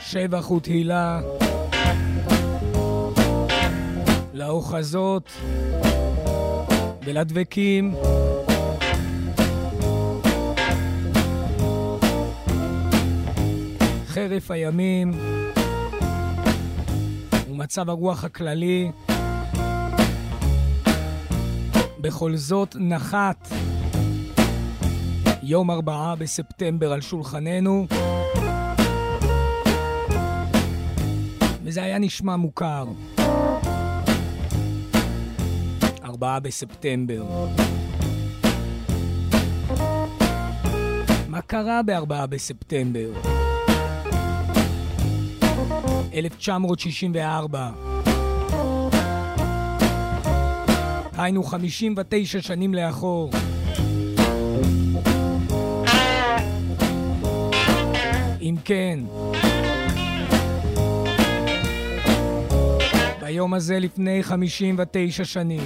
שבח ותהילה לאוחזות ולדבקים. חרף הימים ומצב הרוח הכללי, בכל זאת נחת יום ארבעה בספטמבר על שולחננו, וזה היה נשמע מוכר. ארבעה בספטמבר. מה קרה בארבעה בספטמבר? 1964. היינו 59 שנים לאחור. אם כן, ביום הזה לפני 59 שנים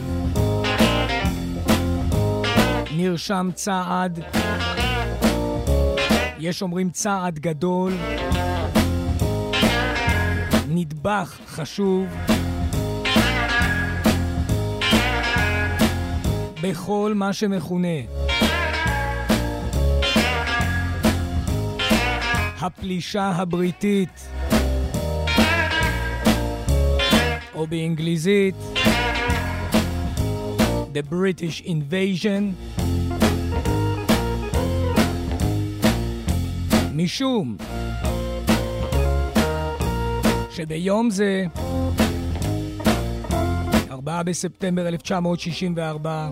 נרשם צעד, יש אומרים צעד גדול, נדבך חשוב בכל מה שמכונה הפלישה הבריטית, או באנגליזית The British Invasion, משום שביום זה, 4 בספטמבר 1964,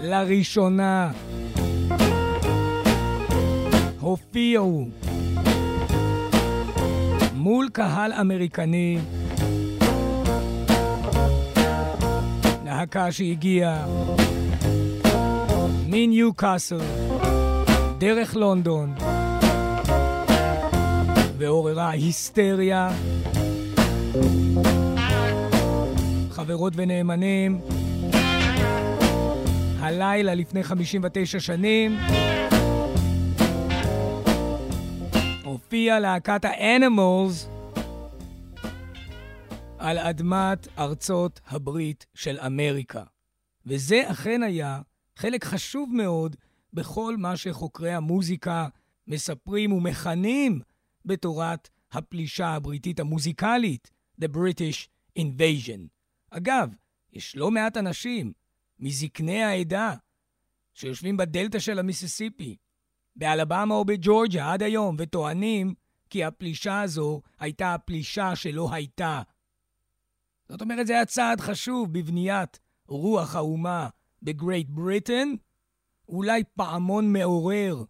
לראשונה הופיעו מול קהל אמריקני להקה שהגיעה מניו קאסל דרך לונדון ועוררה היסטריה. חברות ונאמנים, הלילה לפני 59 שנים הופיעה להקת האנימולס על אדמת ארצות הברית של אמריקה. וזה אכן היה חלק חשוב מאוד בכל מה שחוקרי המוזיקה מספרים ומכנים בתורת הפלישה הבריטית המוזיקלית, The British Invasion. אגב, יש לא מעט אנשים מזקני העדה שיושבים בדלתא של המיסיסיפי, באלבמה או בג'ורג'ה עד היום, וטוענים כי הפלישה הזו הייתה הפלישה שלא הייתה. זאת אומרת, זה היה צעד חשוב בבניית רוח האומה בגרייט בריטן, אולי פעמון מעורר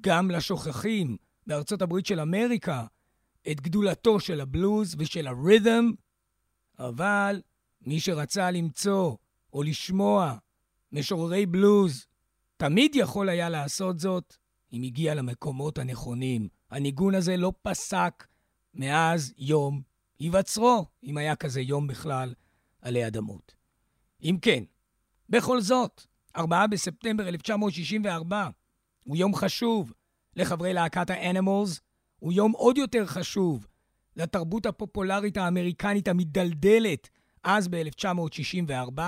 גם לשוכחים בארצות הברית של אמריקה את גדולתו של הבלוז ושל הרית'ם, אבל מי שרצה למצוא או לשמוע משוררי בלוז, תמיד יכול היה לעשות זאת אם הגיע למקומות הנכונים. הניגון הזה לא פסק מאז יום היווצרו, אם היה כזה יום בכלל, עלי אדמות. אם כן, בכל זאת, 4 בספטמבר 1964 הוא יום חשוב לחברי להקת האנימולס, הוא יום עוד יותר חשוב לתרבות הפופולרית האמריקנית המדלדלת אז ב-1964,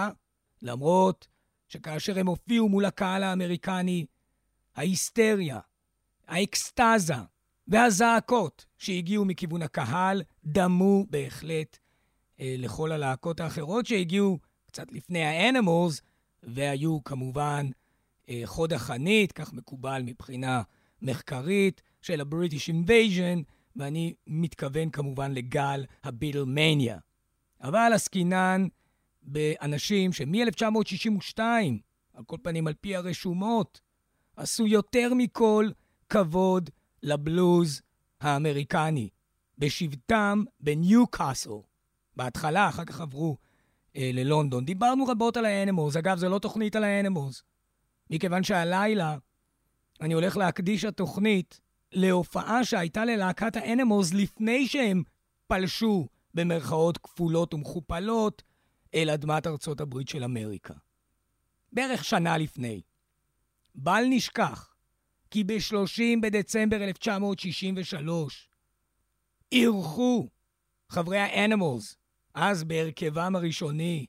למרות שכאשר הם הופיעו מול הקהל האמריקני, ההיסטריה, האקסטזה והזעקות שהגיעו מכיוון הקהל דמו בהחלט אה, לכל הלהקות האחרות שהגיעו קצת לפני האנימולס, והיו כמובן אה, חוד החנית, כך מקובל מבחינה מחקרית, של ה-British Invasion, ואני מתכוון כמובן לגל הביטלמניה. אבל עסקינן באנשים שמ-1962, על כל פנים על פי הרשומות, עשו יותר מכל כבוד לבלוז האמריקני, בשבטם בניו קאסל. בהתחלה, אחר כך עברו אה, ללונדון. דיברנו רבות על האנימולס. אגב, זו לא תוכנית על האנימולס. מכיוון שהלילה אני הולך להקדיש התוכנית להופעה שהייתה ללהקת האנימולס לפני שהם פלשו, במרכאות כפולות ומכופלות, אל אדמת ארצות הברית של אמריקה. בערך שנה לפני. בל נשכח כי ב-30 בדצמבר 1963 אירחו חברי האנימולס, אז בהרכבם הראשוני,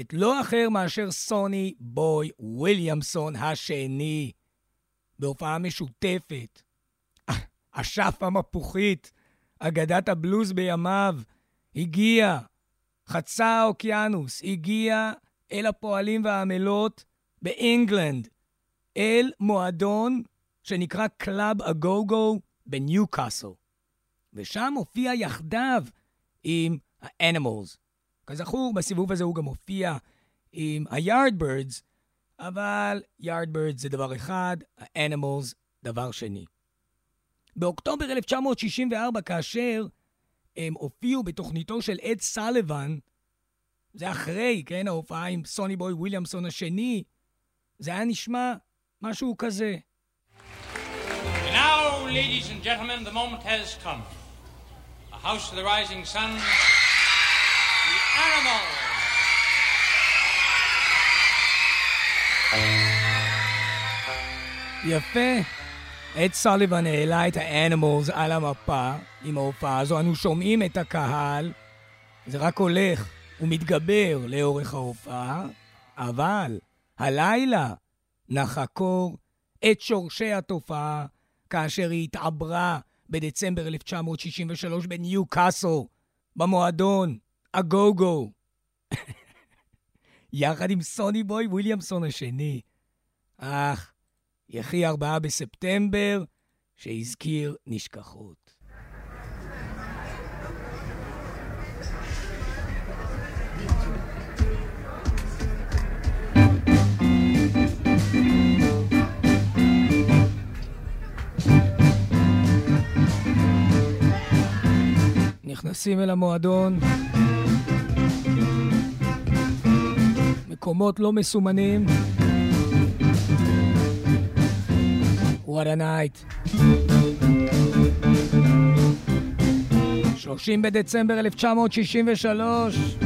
את לא אחר מאשר סוני בוי וויליאמסון השני, בהופעה משותפת. אשף המפוחית, אגדת הבלוז בימיו, הגיע, חצה האוקיינוס, הגיע אל הפועלים והעמלות באנגלנד, אל מועדון שנקרא קלאב הגו-גו בניוקאסל. ושם הופיע יחדיו עם האנימולס. כזכור, בסיבוב הזה הוא גם הופיע עם ה-Yardbirds, אבל Yardbirds זה דבר אחד, ה-Animals דבר שני. באוקטובר 1964, כאשר הם הופיעו בתוכניתו של אד סליבן, זה אחרי, כן, ההופעה עם סוני בוי וויליאמסון השני, זה היה נשמע משהו כזה. now, ladies and gentlemen, the moment has come. A house of the rising sun. יפה. אד סוליבן העלה את האנימולס על המפה עם ההופעה הזו. אנו שומעים את הקהל, זה רק הולך ומתגבר לאורך ההופעה, אבל הלילה נחקור את שורשי התופעה כאשר היא התעברה בדצמבר 1963 בניו קאסו, במועדון, הגו-גו. יחד עם סוני בוי וויליאמסון השני. אך, יחי ארבעה בספטמבר, שהזכיר נשכחות. נכנסים אל המועדון, מקומות לא מסומנים. What a night. 30 בדצמבר 1963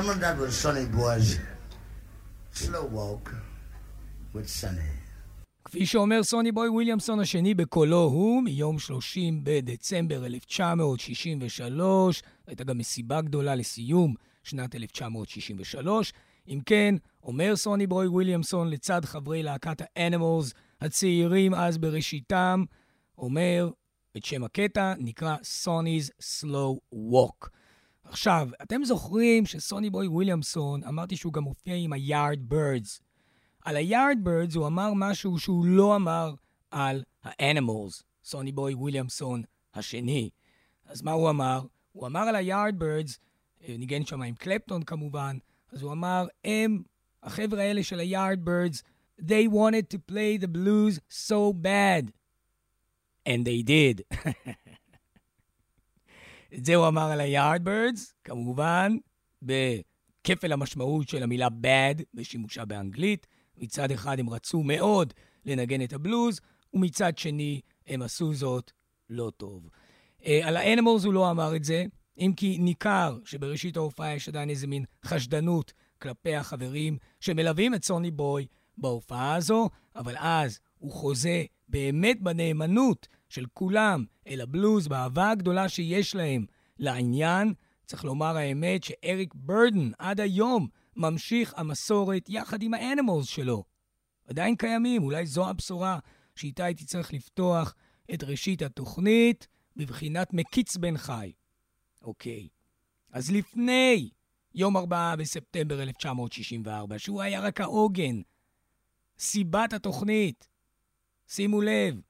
gentlemen, that was Sonny Boy's Slow Walk with Sonny. כפי שאומר סוני בוי וויליאמסון השני בקולו הוא, מיום 30 בדצמבר 1963, הייתה גם מסיבה גדולה לסיום שנת 1963. אם כן, אומר סוני בוי וויליאמסון לצד חברי להקת האנימלס הצעירים אז בראשיתם, אומר את שם הקטע, נקרא Sonny's Slow Walk. עכשיו, אתם זוכרים שסוני בוי וויליאמסון, אמרתי שהוא גם מופיע עם ה-Yard Birds. על ה-Yardbirds הוא אמר משהו שהוא לא אמר על ה-Animals, סוני בוי וויליאמסון השני. אז מה הוא אמר? הוא אמר על ה-Yardbirds, אה, ניגן שם עם קלפטון כמובן, אז הוא אמר, הם, החבר'ה האלה של ה-Yardbirds, they wanted to play the blues so bad. And they did. את זה הוא אמר על ה-Yardbirds, כמובן, בכפל המשמעות של המילה bad בשימושה באנגלית. מצד אחד הם רצו מאוד לנגן את הבלוז, ומצד שני הם עשו זאת לא טוב. Uh, על האנימלס הוא לא אמר את זה, אם כי ניכר שבראשית ההופעה יש עדיין איזה מין חשדנות כלפי החברים שמלווים את סוני בוי בהופעה הזו, אבל אז הוא חוזה באמת בנאמנות של כולם אל הבלוז, באהבה הגדולה שיש להם לעניין. צריך לומר האמת שאריק ברדן עד היום ממשיך המסורת יחד עם האנימלס שלו. עדיין קיימים, אולי זו הבשורה שאיתה הייתי צריך לפתוח את ראשית התוכנית בבחינת מקיץ בן חי. אוקיי, אז לפני יום 4 בספטמבר 1964, שהוא היה רק העוגן, סיבת התוכנית, שימו לב,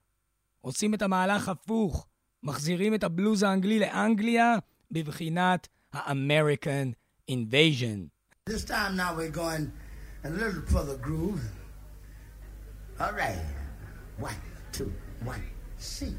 עושים את המהלך הפוך, מחזירים את הבלוז האנגלי לאנגליה בבחינת the groove. All right. One, two, one, see.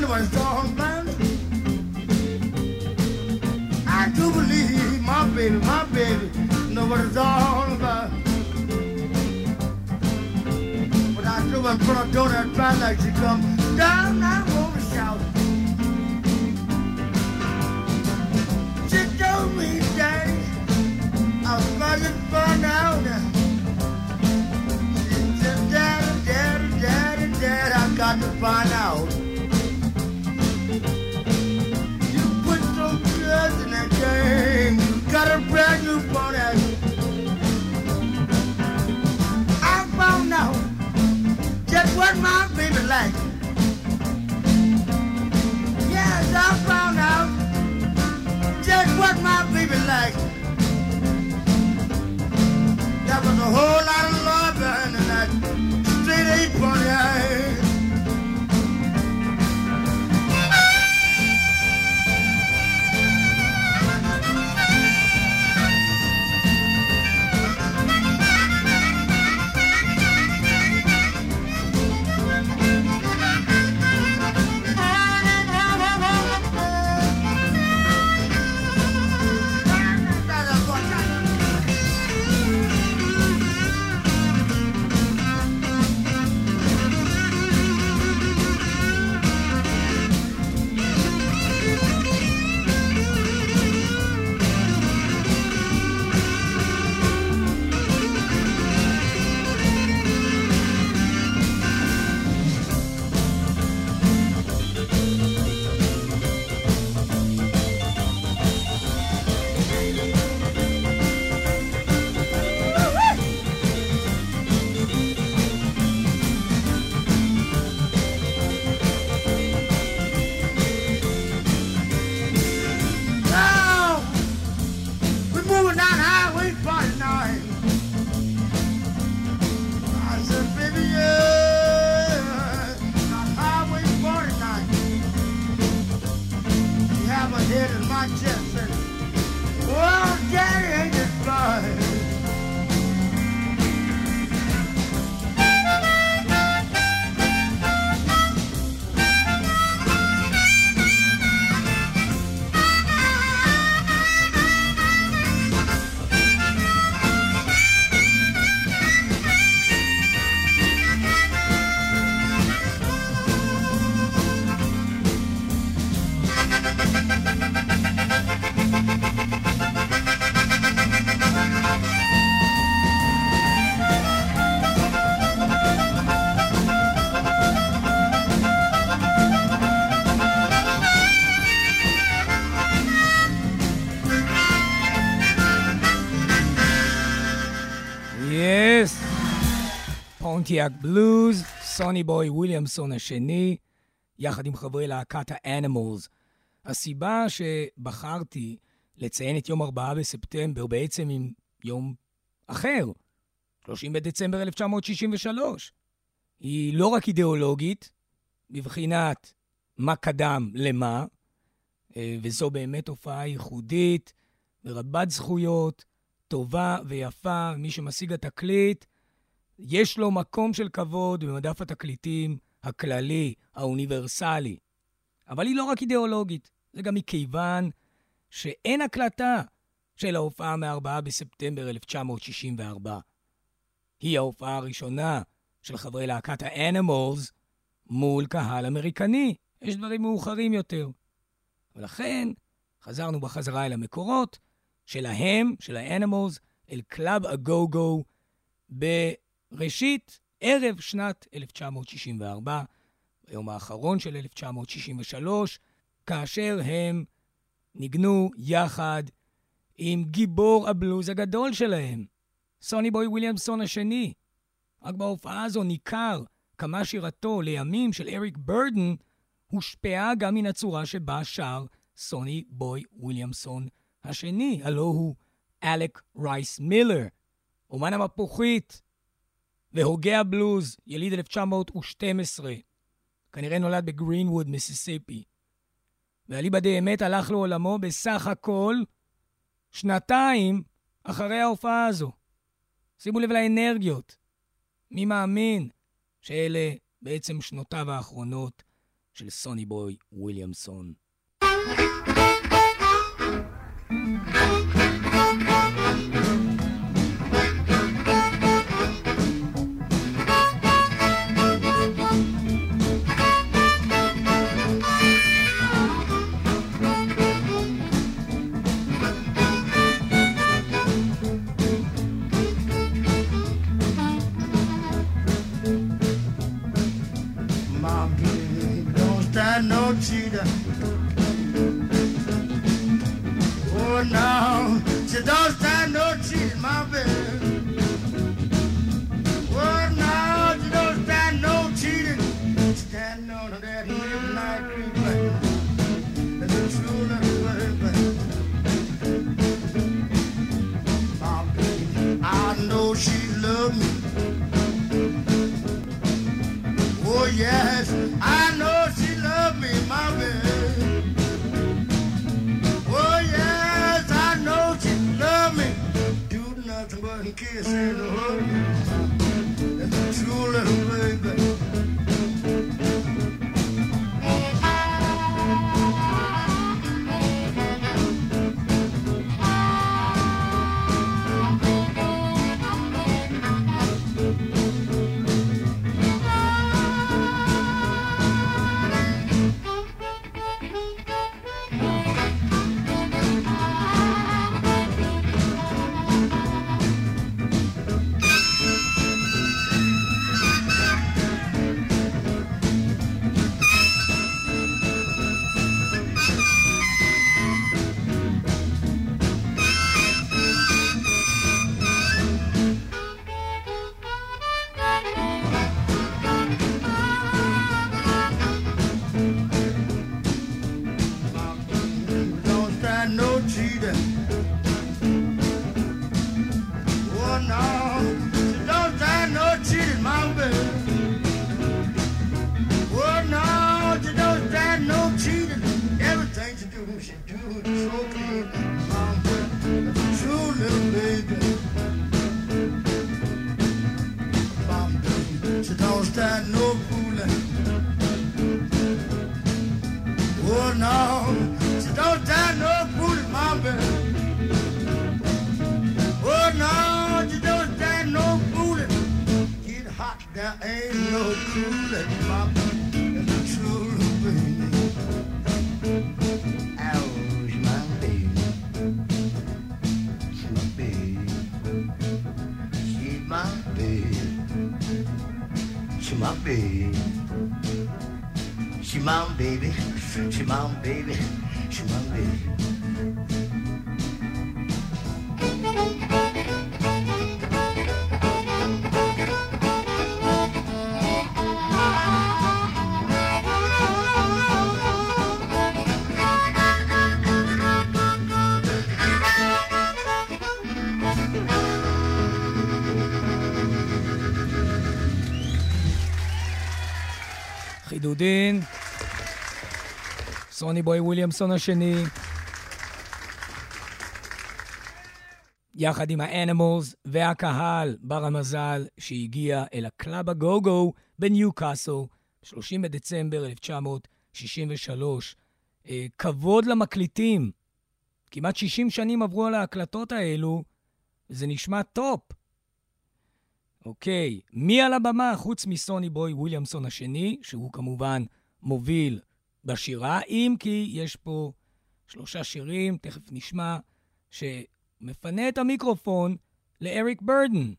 God was all man. I do believe my baby, my baby, know what it's all about. But I do in front of door that try like she come down, I wanna shout. She told me, Daddy, I was running for now. What my baby like. Yes, I found out just what my baby like. There was a whole lot of love פונטיאק בלוז, סוני בוי וויליאמסון השני, יחד עם חברי להקת האנימולס. הסיבה שבחרתי לציין את יום 4 בספטמבר בעצם עם יום אחר, 30 בדצמבר 1963, היא לא רק אידיאולוגית, בבחינת מה קדם למה, אה, וזו באמת תופעה ייחודית ורבת זכויות, טובה ויפה, מי שמשיג התקליט, יש לו מקום של כבוד במדף התקליטים הכללי, האוניברסלי. אבל היא לא רק אידיאולוגית, זה גם מכיוון שאין הקלטה של ההופעה מ-4 בספטמבר 1964. היא ההופעה הראשונה של חברי להקת האנימולס מול קהל אמריקני. יש דברים מאוחרים יותר. ולכן חזרנו בחזרה אל המקורות שלהם, של האנימולס, אל קלאב הגו-גו בראשית ערב שנת 1964, ביום האחרון של 1963, כאשר הם ניגנו יחד עם גיבור הבלוז הגדול שלהם, סוני בוי וויליאמסון השני. רק בהופעה הזו ניכר כמה שירתו לימים של אריק ברדן הושפעה גם מן הצורה שבה שר סוני בוי וויליאמסון השני, הלו הוא אלק רייס מילר, אומן המפוחית והוגה הבלוז, יליד 1912. כנראה נולד בגרינווד, מיסיסיפי. ואליבא דה-אמת הלך לעולמו בסך הכל שנתיים אחרי ההופעה הזו. שימו לב לאנרגיות. מי מאמין שאלה בעצם שנותיו האחרונות של סוני בוי וויליאמסון. my bed. Well, now don't stand no cheating. Stand on a true. My baby, I know she me. Oh, yes. kiss in the hood. That's the true little baby. There ain't no cooler than baby. My baby, baby, she my baby, she my baby, she my baby, she my baby, my baby. עידודין. סוני בוי וויליאמסון השני. יחד עם האנימלס והקהל בר המזל שהגיע אל הקלאב הגו-גו בניו קאסל, 30 בדצמבר 1963. אה, כבוד למקליטים. כמעט 60 שנים עברו על ההקלטות האלו, וזה נשמע טופ. אוקיי, מי על הבמה חוץ מסוני בוי וויליאמסון השני, שהוא כמובן מוביל בשירה, אם כי יש פה שלושה שירים, תכף נשמע, שמפנה את המיקרופון לאריק ברדן.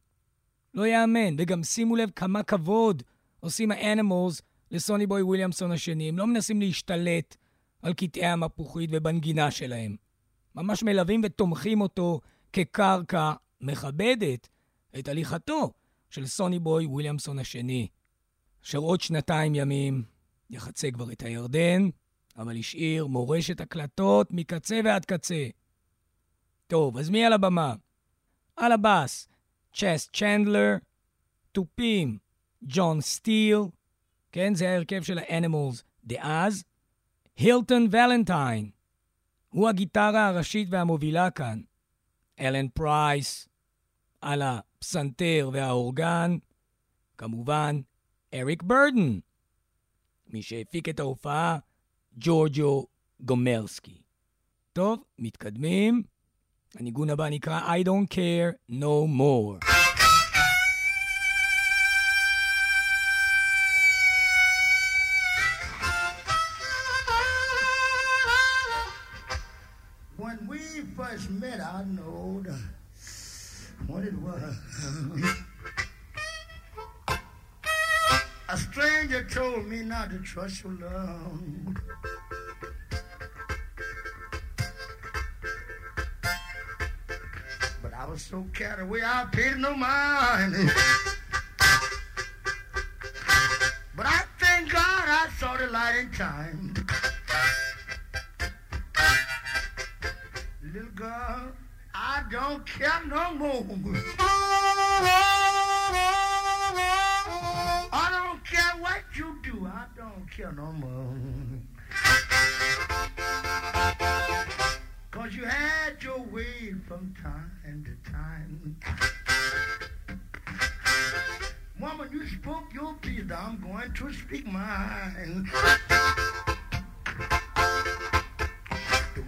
לא יאמן, וגם שימו לב כמה כבוד עושים האנימולס לסוני בוי וויליאמסון השני. הם לא מנסים להשתלט על קטעי המפוחית ובנגינה שלהם. ממש מלווים ותומכים אותו כקרקע מכבדת את הליכתו של סוני בוי וויליאמסון השני, אשר עוד שנתיים ימים יחצה כבר את הירדן, אבל השאיר מורשת הקלטות מקצה ועד קצה. טוב, אז מי על הבמה? על הבאס, צ'ס צ'נדלר, תופים, ג'ון סטיל, כן, זה ההרכב של האנימולס דאז, הילטון ולנטיין, הוא הגיטרה הראשית והמובילה כאן. אלן פרייס, על הפסנתר והאורגן, כמובן, אריק ברדן, מי שהפיק את ההופעה, ג'ורג'ו גומרסקי. טוב, מתקדמים. הניגון הבא נקרא I Don't Care No More. What it was. A stranger told me not to trust your love. But I was so carried away, I paid no mind. But I thank God I saw the light in time. Little girl, I don't care no more. I don't care what you do. I don't care no more. Cause you had your way from time to time. Woman, you spoke your piece. I'm going to speak mine.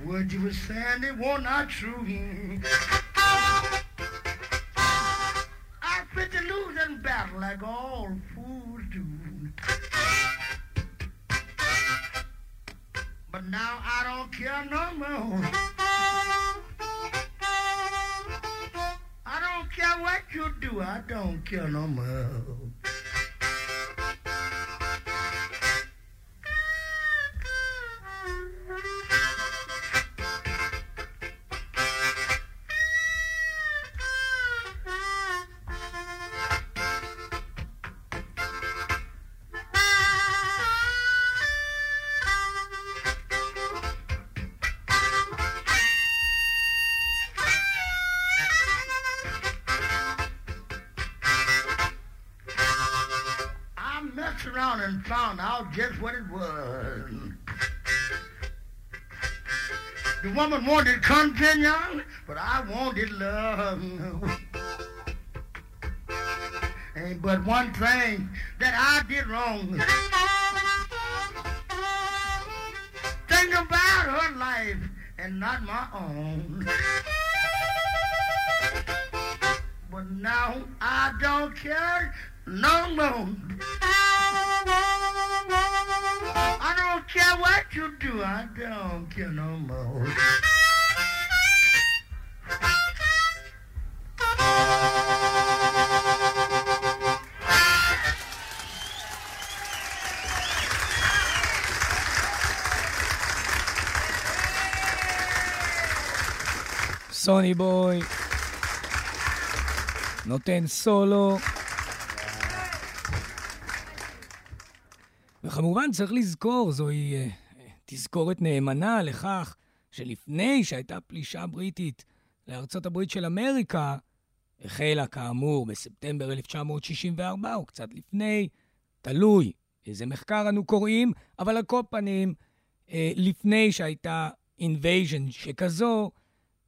What you were saying, they were not true. I quit the losing battle like all fools do. But now I don't care no more. I don't care what you do, I don't care no more. Wanted companion, but I wanted love. Ain't but one thing that I did wrong. Think about her life and not my own. But now I don't care no more. don't care what you do, I don't care no more. סוני בוי נותן סולו וכמובן, צריך לזכור, זוהי אה, תזכורת נאמנה לכך שלפני שהייתה פלישה בריטית לארצות הברית של אמריקה, החלה כאמור בספטמבר 1964, או קצת לפני, תלוי איזה מחקר אנו קוראים, אבל על כל פנים, אה, לפני שהייתה invasion שכזו,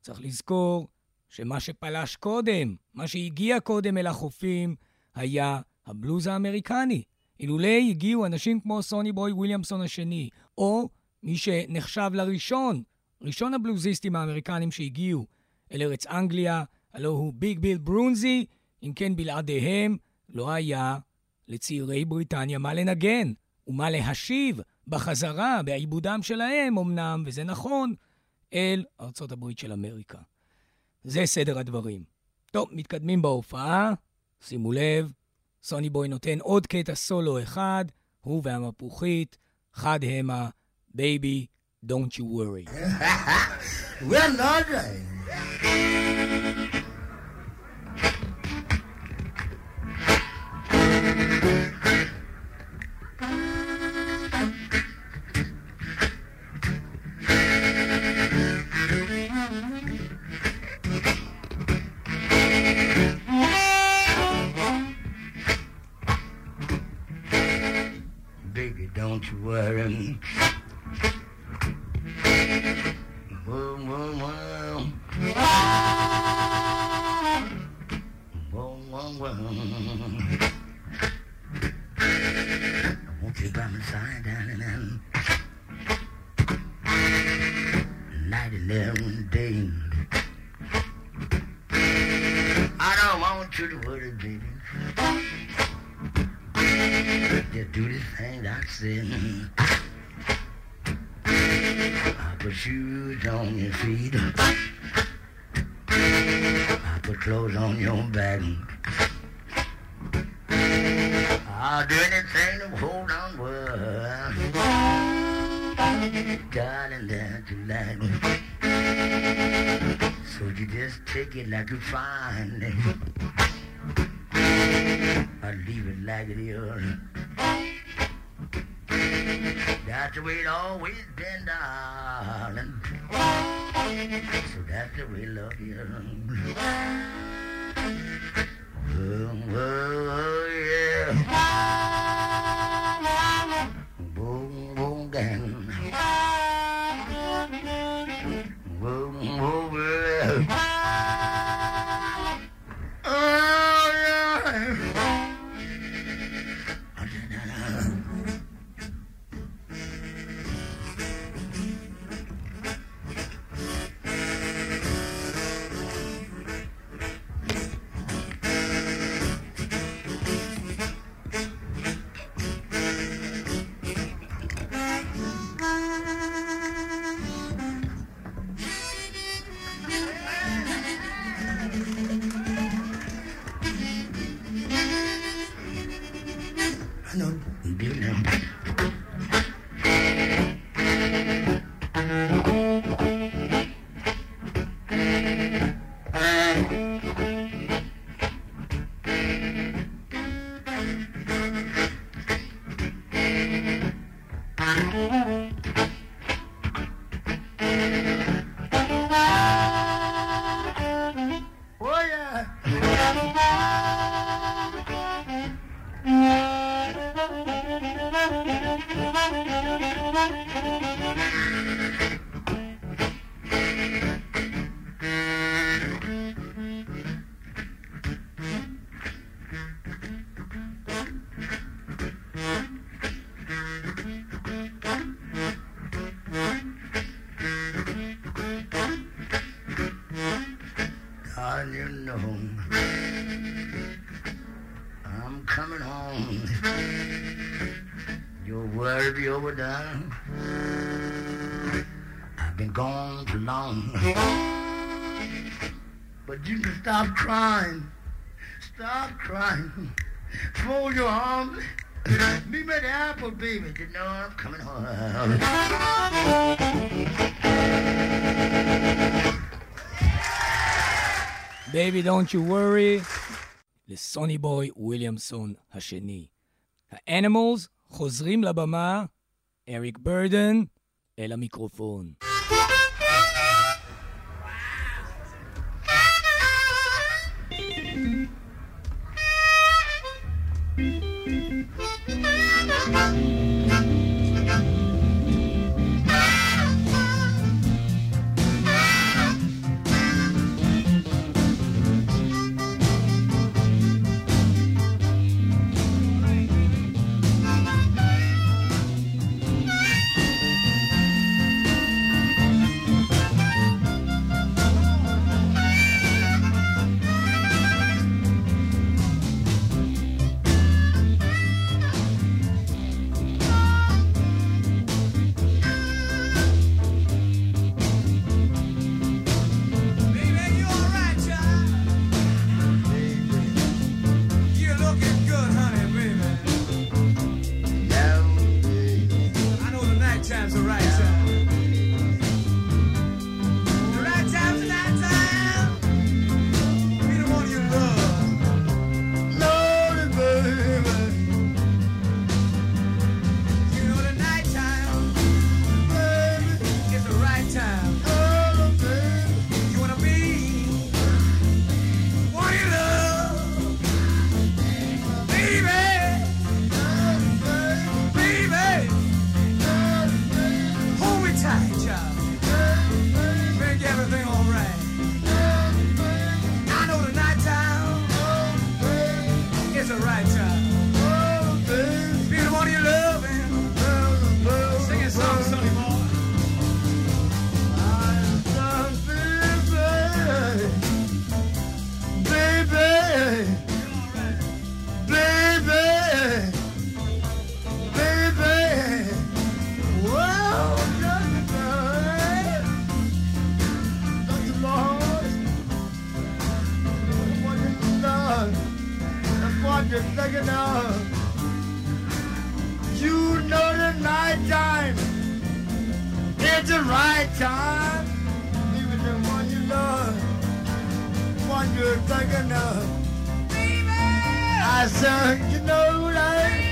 צריך לזכור שמה שפלש קודם, מה שהגיע קודם אל החופים, היה הבלוז האמריקני. אילולא הגיעו אנשים כמו סוני בוי וויליאמסון השני, או מי שנחשב לראשון, ראשון הבלוזיסטים האמריקנים שהגיעו אל ארץ אנגליה, הלו הוא ביג ביל ברונזי, אם כן בלעדיהם לא היה לצעירי בריטניה מה לנגן ומה להשיב בחזרה, בעיבודם שלהם אמנם, וזה נכון, אל ארצות הברית של אמריקה. זה סדר הדברים. טוב, מתקדמים בהופעה, שימו לב, סוני בוי נותן עוד קטע סולו אחד, הוא והמפוחית, חד המה, baby, don't you worry. well, not you worry. Whoa, whoa, whoa. Whoa, whoa, whoa. Won't you by my side, darling, and night and every day. I don't want you to worry, baby. Do the thing I said. I put shoes on your feet. I put clothes on your back. I'll do anything to hold on well. Darling, that you like. So you just take it like you find it. I leave it like it is. That's the way it always been, darling. So that's the way love you. Oh, oh, oh yeah. Stop crying. Stop crying. Fold your arms. Meet me at the apple, baby. You know I'm coming home. Baby, don't you worry. לסוני בוי וויליאמסון השני. האנימלס חוזרים לבמה, אריק ברדן אל המיקרופון. It's the right time. Even the one you love. One you're thinking of. Baby! I said, you know that.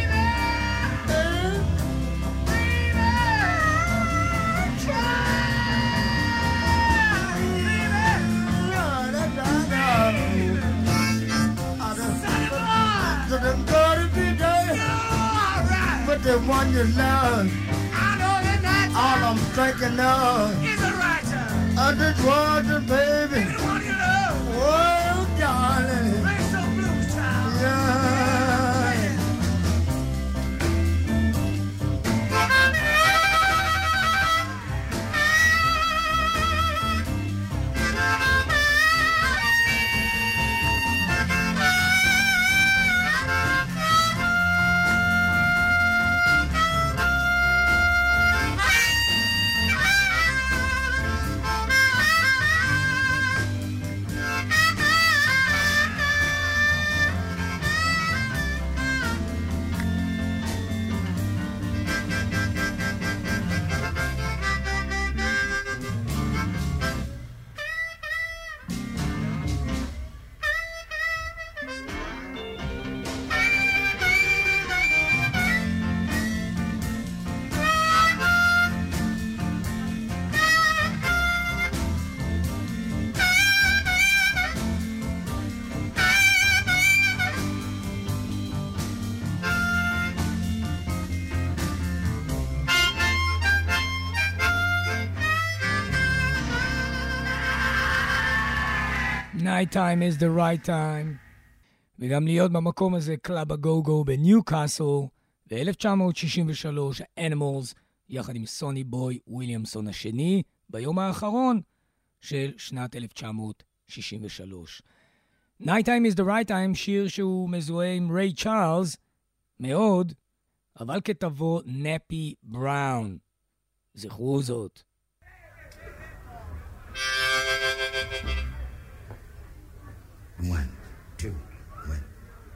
But the one you love, all I'm thinking of is a writer. Of this water, baby. Night time is the right time. וגם להיות במקום הזה, קלאב הגו-גו בניוקאסל, ב-1963, האנימולס, יחד עם סוני בוי וויליאמסון השני, ביום האחרון של שנת 1963. Night time is the right time, שיר שהוא מזוהה עם ריי צ'ארלס, מאוד, אבל כתבו נפי בראון. זכרו זאת. One, two, one,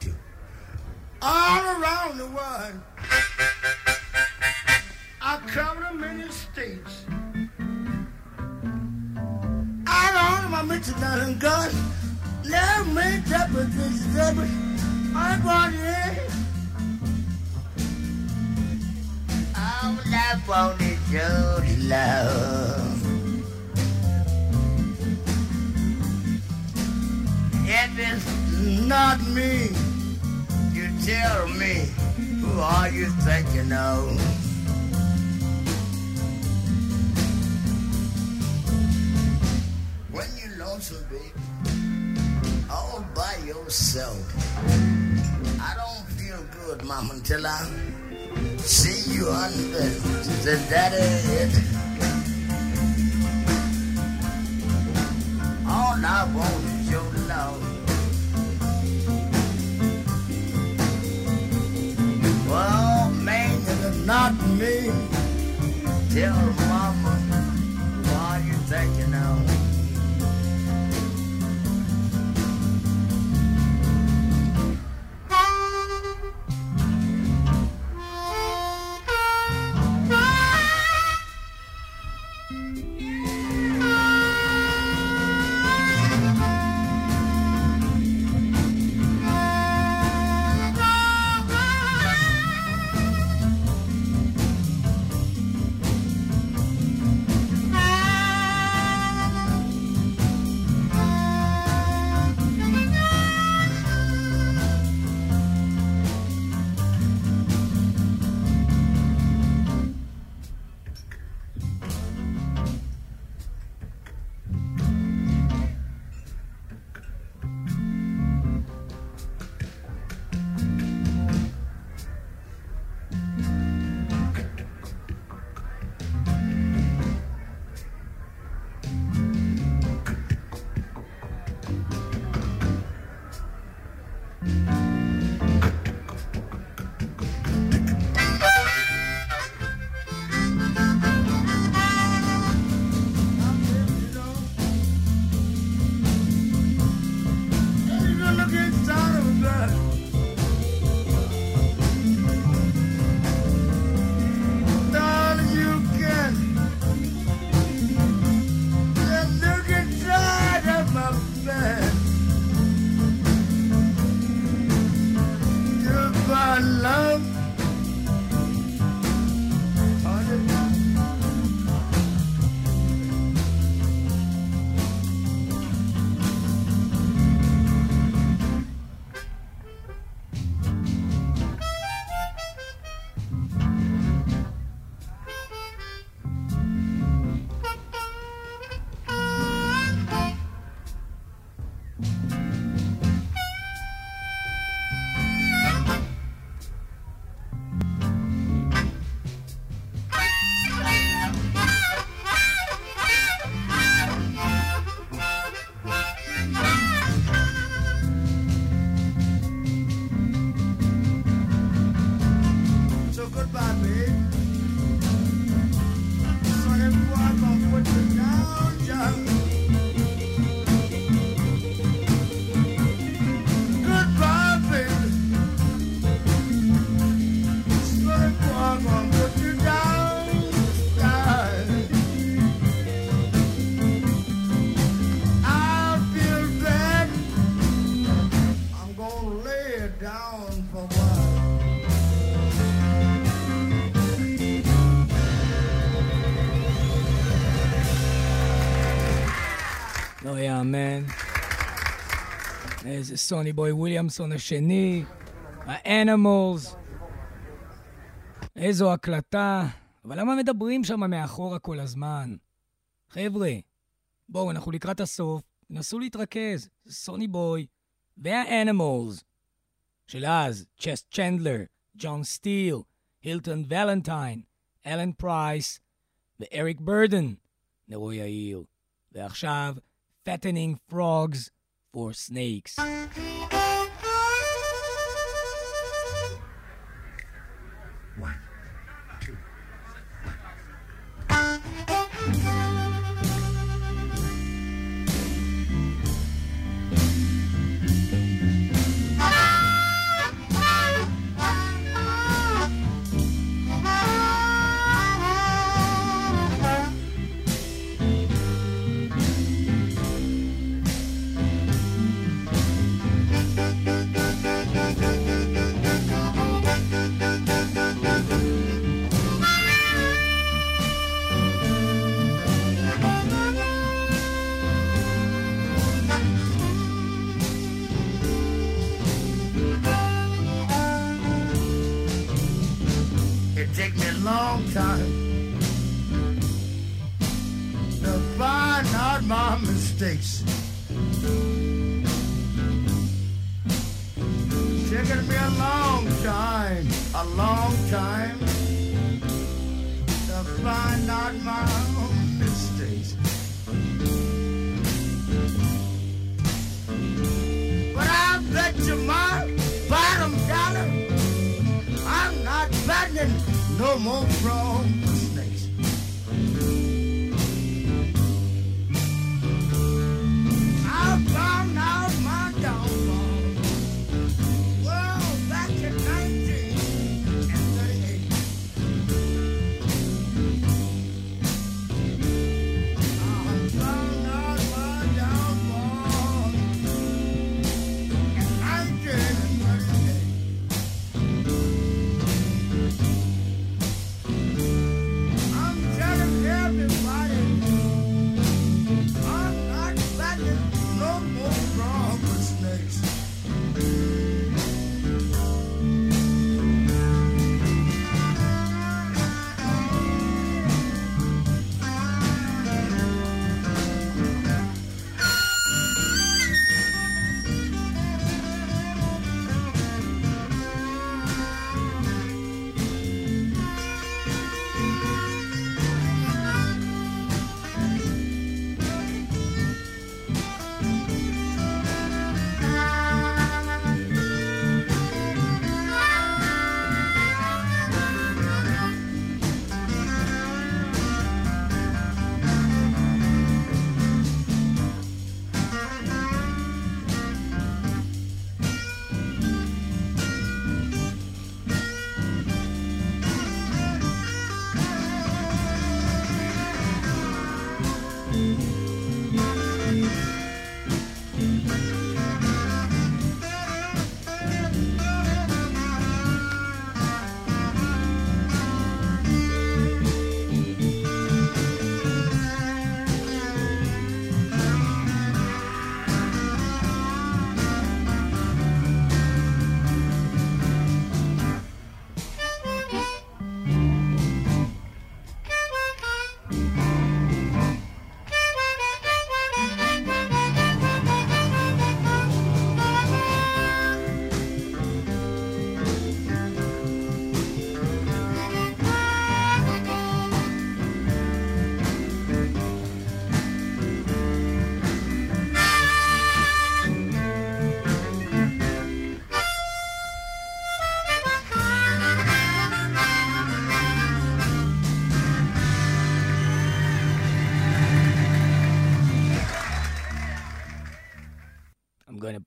two. All around the world, I covered many states. I don't want my nothing good. Never made that but this but I brought it. I'm not on it, Joe's love. If it's not me, you tell me who are you thinking of? When you're lonesome, baby, all by yourself. I don't feel good, mama, until I see you under the daddy All I want is your love. Well, man, not me. Tell mama what you thinking of. איזה סוני בוי וויליאמסון השני, האנימולס, איזו הקלטה. אבל למה מדברים שם מאחורה כל הזמן? חבר'ה, בואו, אנחנו לקראת הסוף, נסו להתרכז. סוני בוי והאנימולס של אז, צ'ס צ'נדלר, ג'ון סטיל, הילטון ולנטיין, אלן פרייס ואריק ברדן, נרו יאיר. ועכשיו, פטנינג פרוגס. or snakes.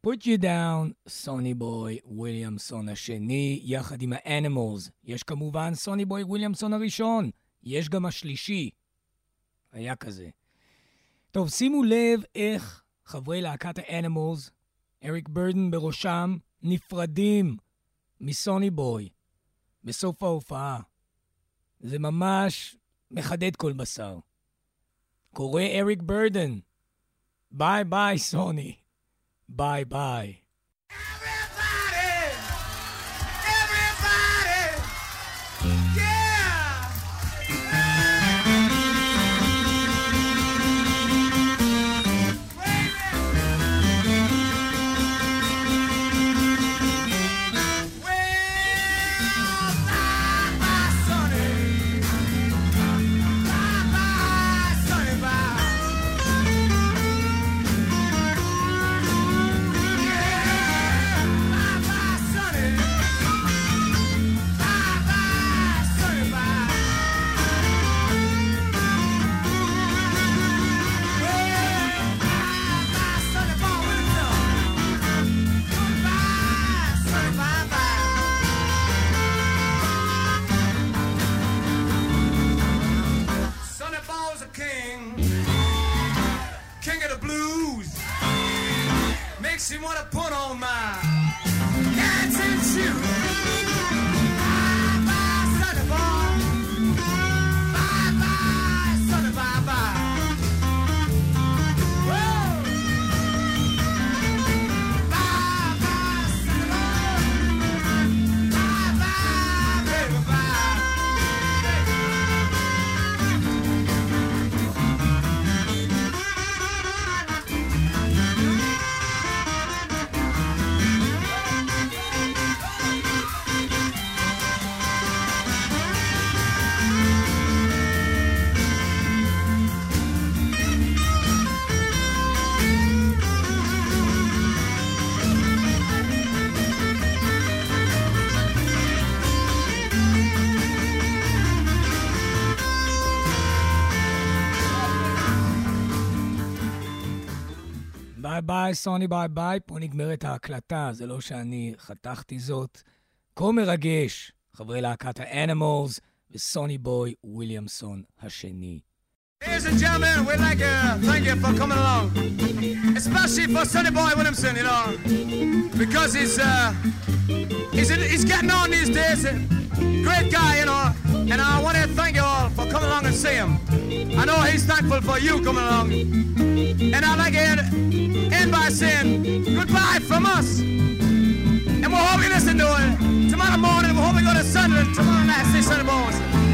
Put you down, סוני בוי וויליאמסון השני, יחד עם האנימולס. יש כמובן סוני בוי וויליאמסון הראשון, יש גם השלישי. היה כזה. טוב, שימו לב איך חברי להקת האנימולס, אריק ברדן בראשם, נפרדים מסוני בוי בסוף ההופעה. זה ממש מחדד כל בשר. קורא אריק ברדן, ביי ביי סוני, ביי She wanna put on my dancing shoes. ביי ביי, סוני ביי ביי, פה נגמרת ההקלטה, זה לא שאני חתכתי זאת. כה מרגש, חברי להקת האנימולס וסוני בוי וויליאמסון השני. Ladies and gentlemen, we'd like to thank you for coming along. Especially for Sonny Boy Williamson, you know. Because he's, uh, he's, he's getting on these days. Great guy, you know. And I want to thank you all for coming along and see him. I know he's thankful for you coming along. And I'd like to end, by saying goodbye from us. And we hope you listen to it tomorrow morning. We hope we go to Sunderland tomorrow night, see Sonny Boys. Yeah,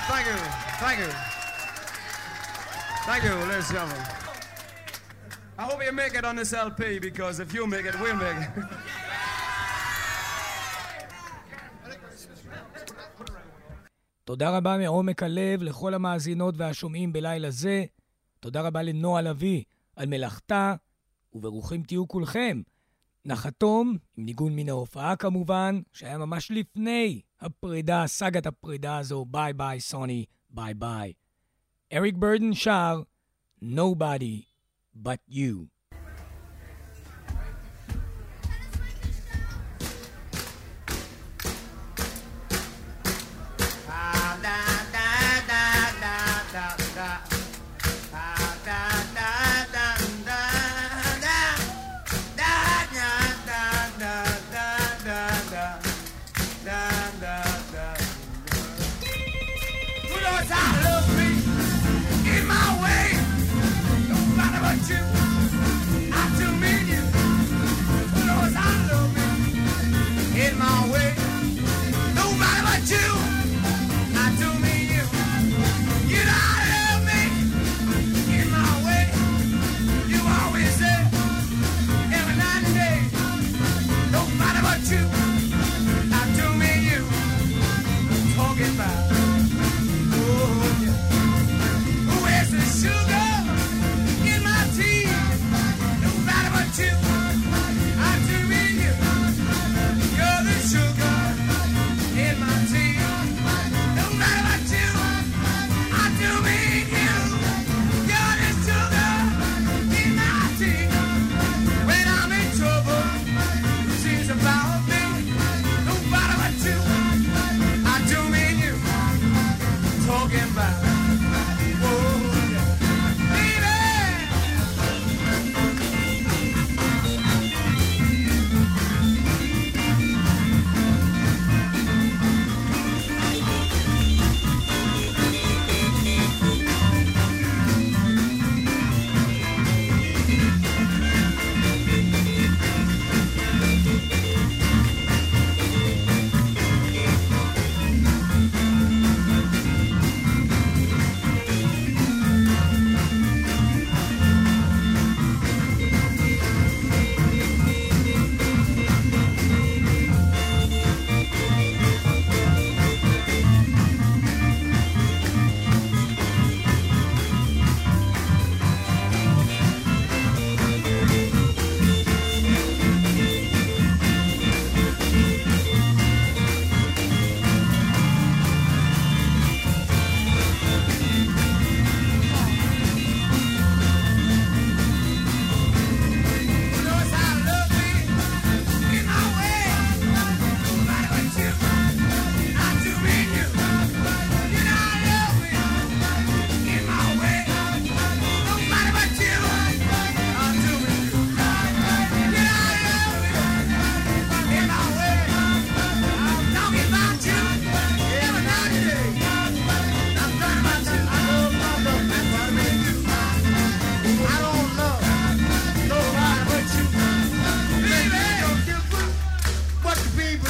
Night. Thank you. Thank you. Thank you, ladies and gentlemen. I hope you make it on this LP because if you make it, we'll make it. תודה רבה מעומק הלב לכל המאזינות והשומעים בלילה זה. תודה רבה לנועה לביא על מלאכתה, וברוכים תהיו כולכם. נחתום, עם ניגון מן ההופעה כמובן, שהיה ממש לפני הפרידה, סאגת הפרידה הזו, ביי ביי סוני, ביי ביי. אריק ברדן שר, Nobody but you.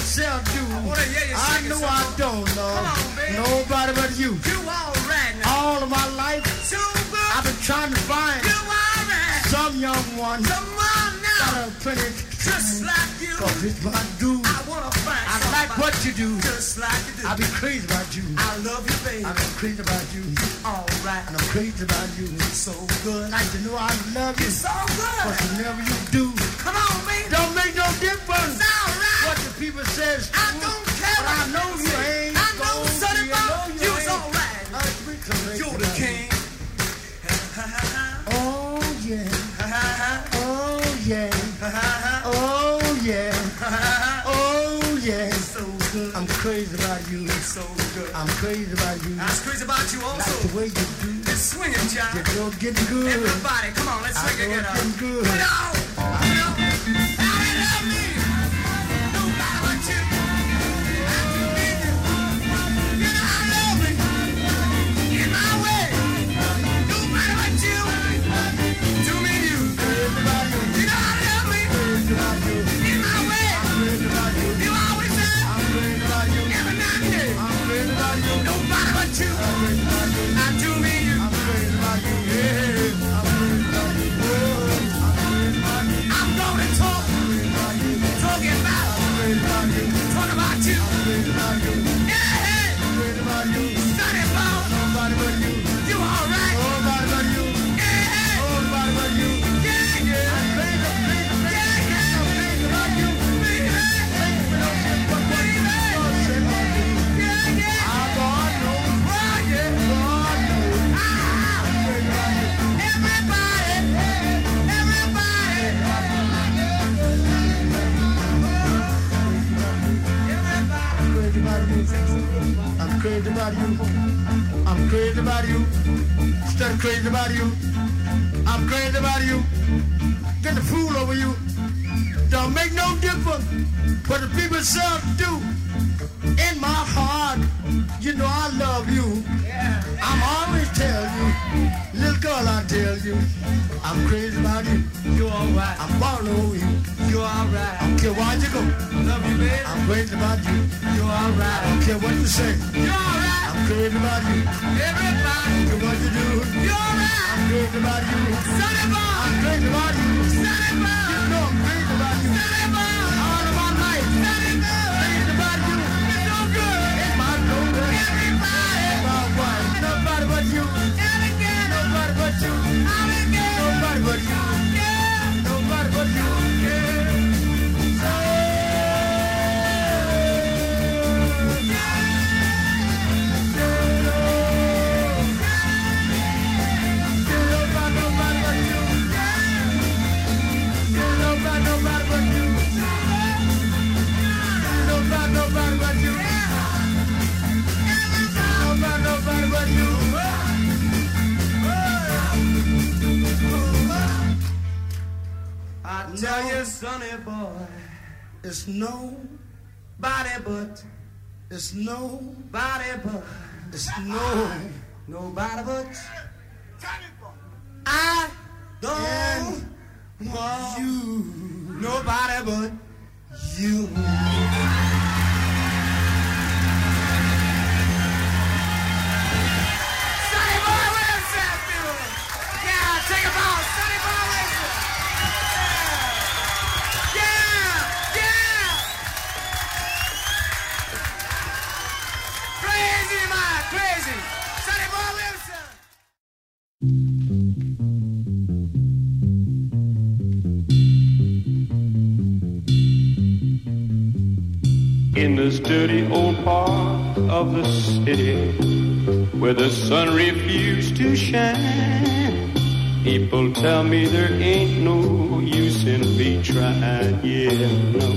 shall do. I know I don't know nobody but you. All of my life, I've been trying to find some young one. Got a just like you. Cause it's my dude. I wanna find I like what you do. Just like you do. I be crazy about you. I love you, baby. I'm crazy about you. Alright. And I'm crazy about you. So good. Like you know I love you. You're so good. But whenever you do. Come on, baby. Don't make no difference. No people says. I don't care But I know you you ain't I know gonna Sonny know you you was. I speak. You're the king. Oh yeah. Oh yeah. Oh yeah. Oh yeah. So good. I'm crazy about you. So good. I'm crazy about you. I was crazy about you Like also. the way you do. This swinging child. You go getting good. Everybody, come on, let's I swing it it's up. good. Put it Still crazy about you. I'm crazy about you. Get the fool over you. Don't make no difference what the people self do. In my heart, you know I love you. I'm always tell you, little girl, I tell you, I'm crazy about you. You alright? I'm falling over you. You alright? I don't care where you go. Love you, baby. I'm crazy about you. You I alright? don't care what you say. You alright? everybody, everybody. So what you do? You're right. I'm crazy about you. Son Boy. I'm crazy about you. Son Boy. You know I'm crazy about you. Son Boy. I tell you, Sonny Boy, It's no, body but, it's no, body but, it's no. nobody but. I don't want You, nobody but you. This dirty old part of the city where the sun refused to shine, people tell me there ain't no use in me trying. Yeah, no.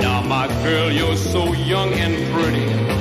Now, my girl, you're so young and pretty,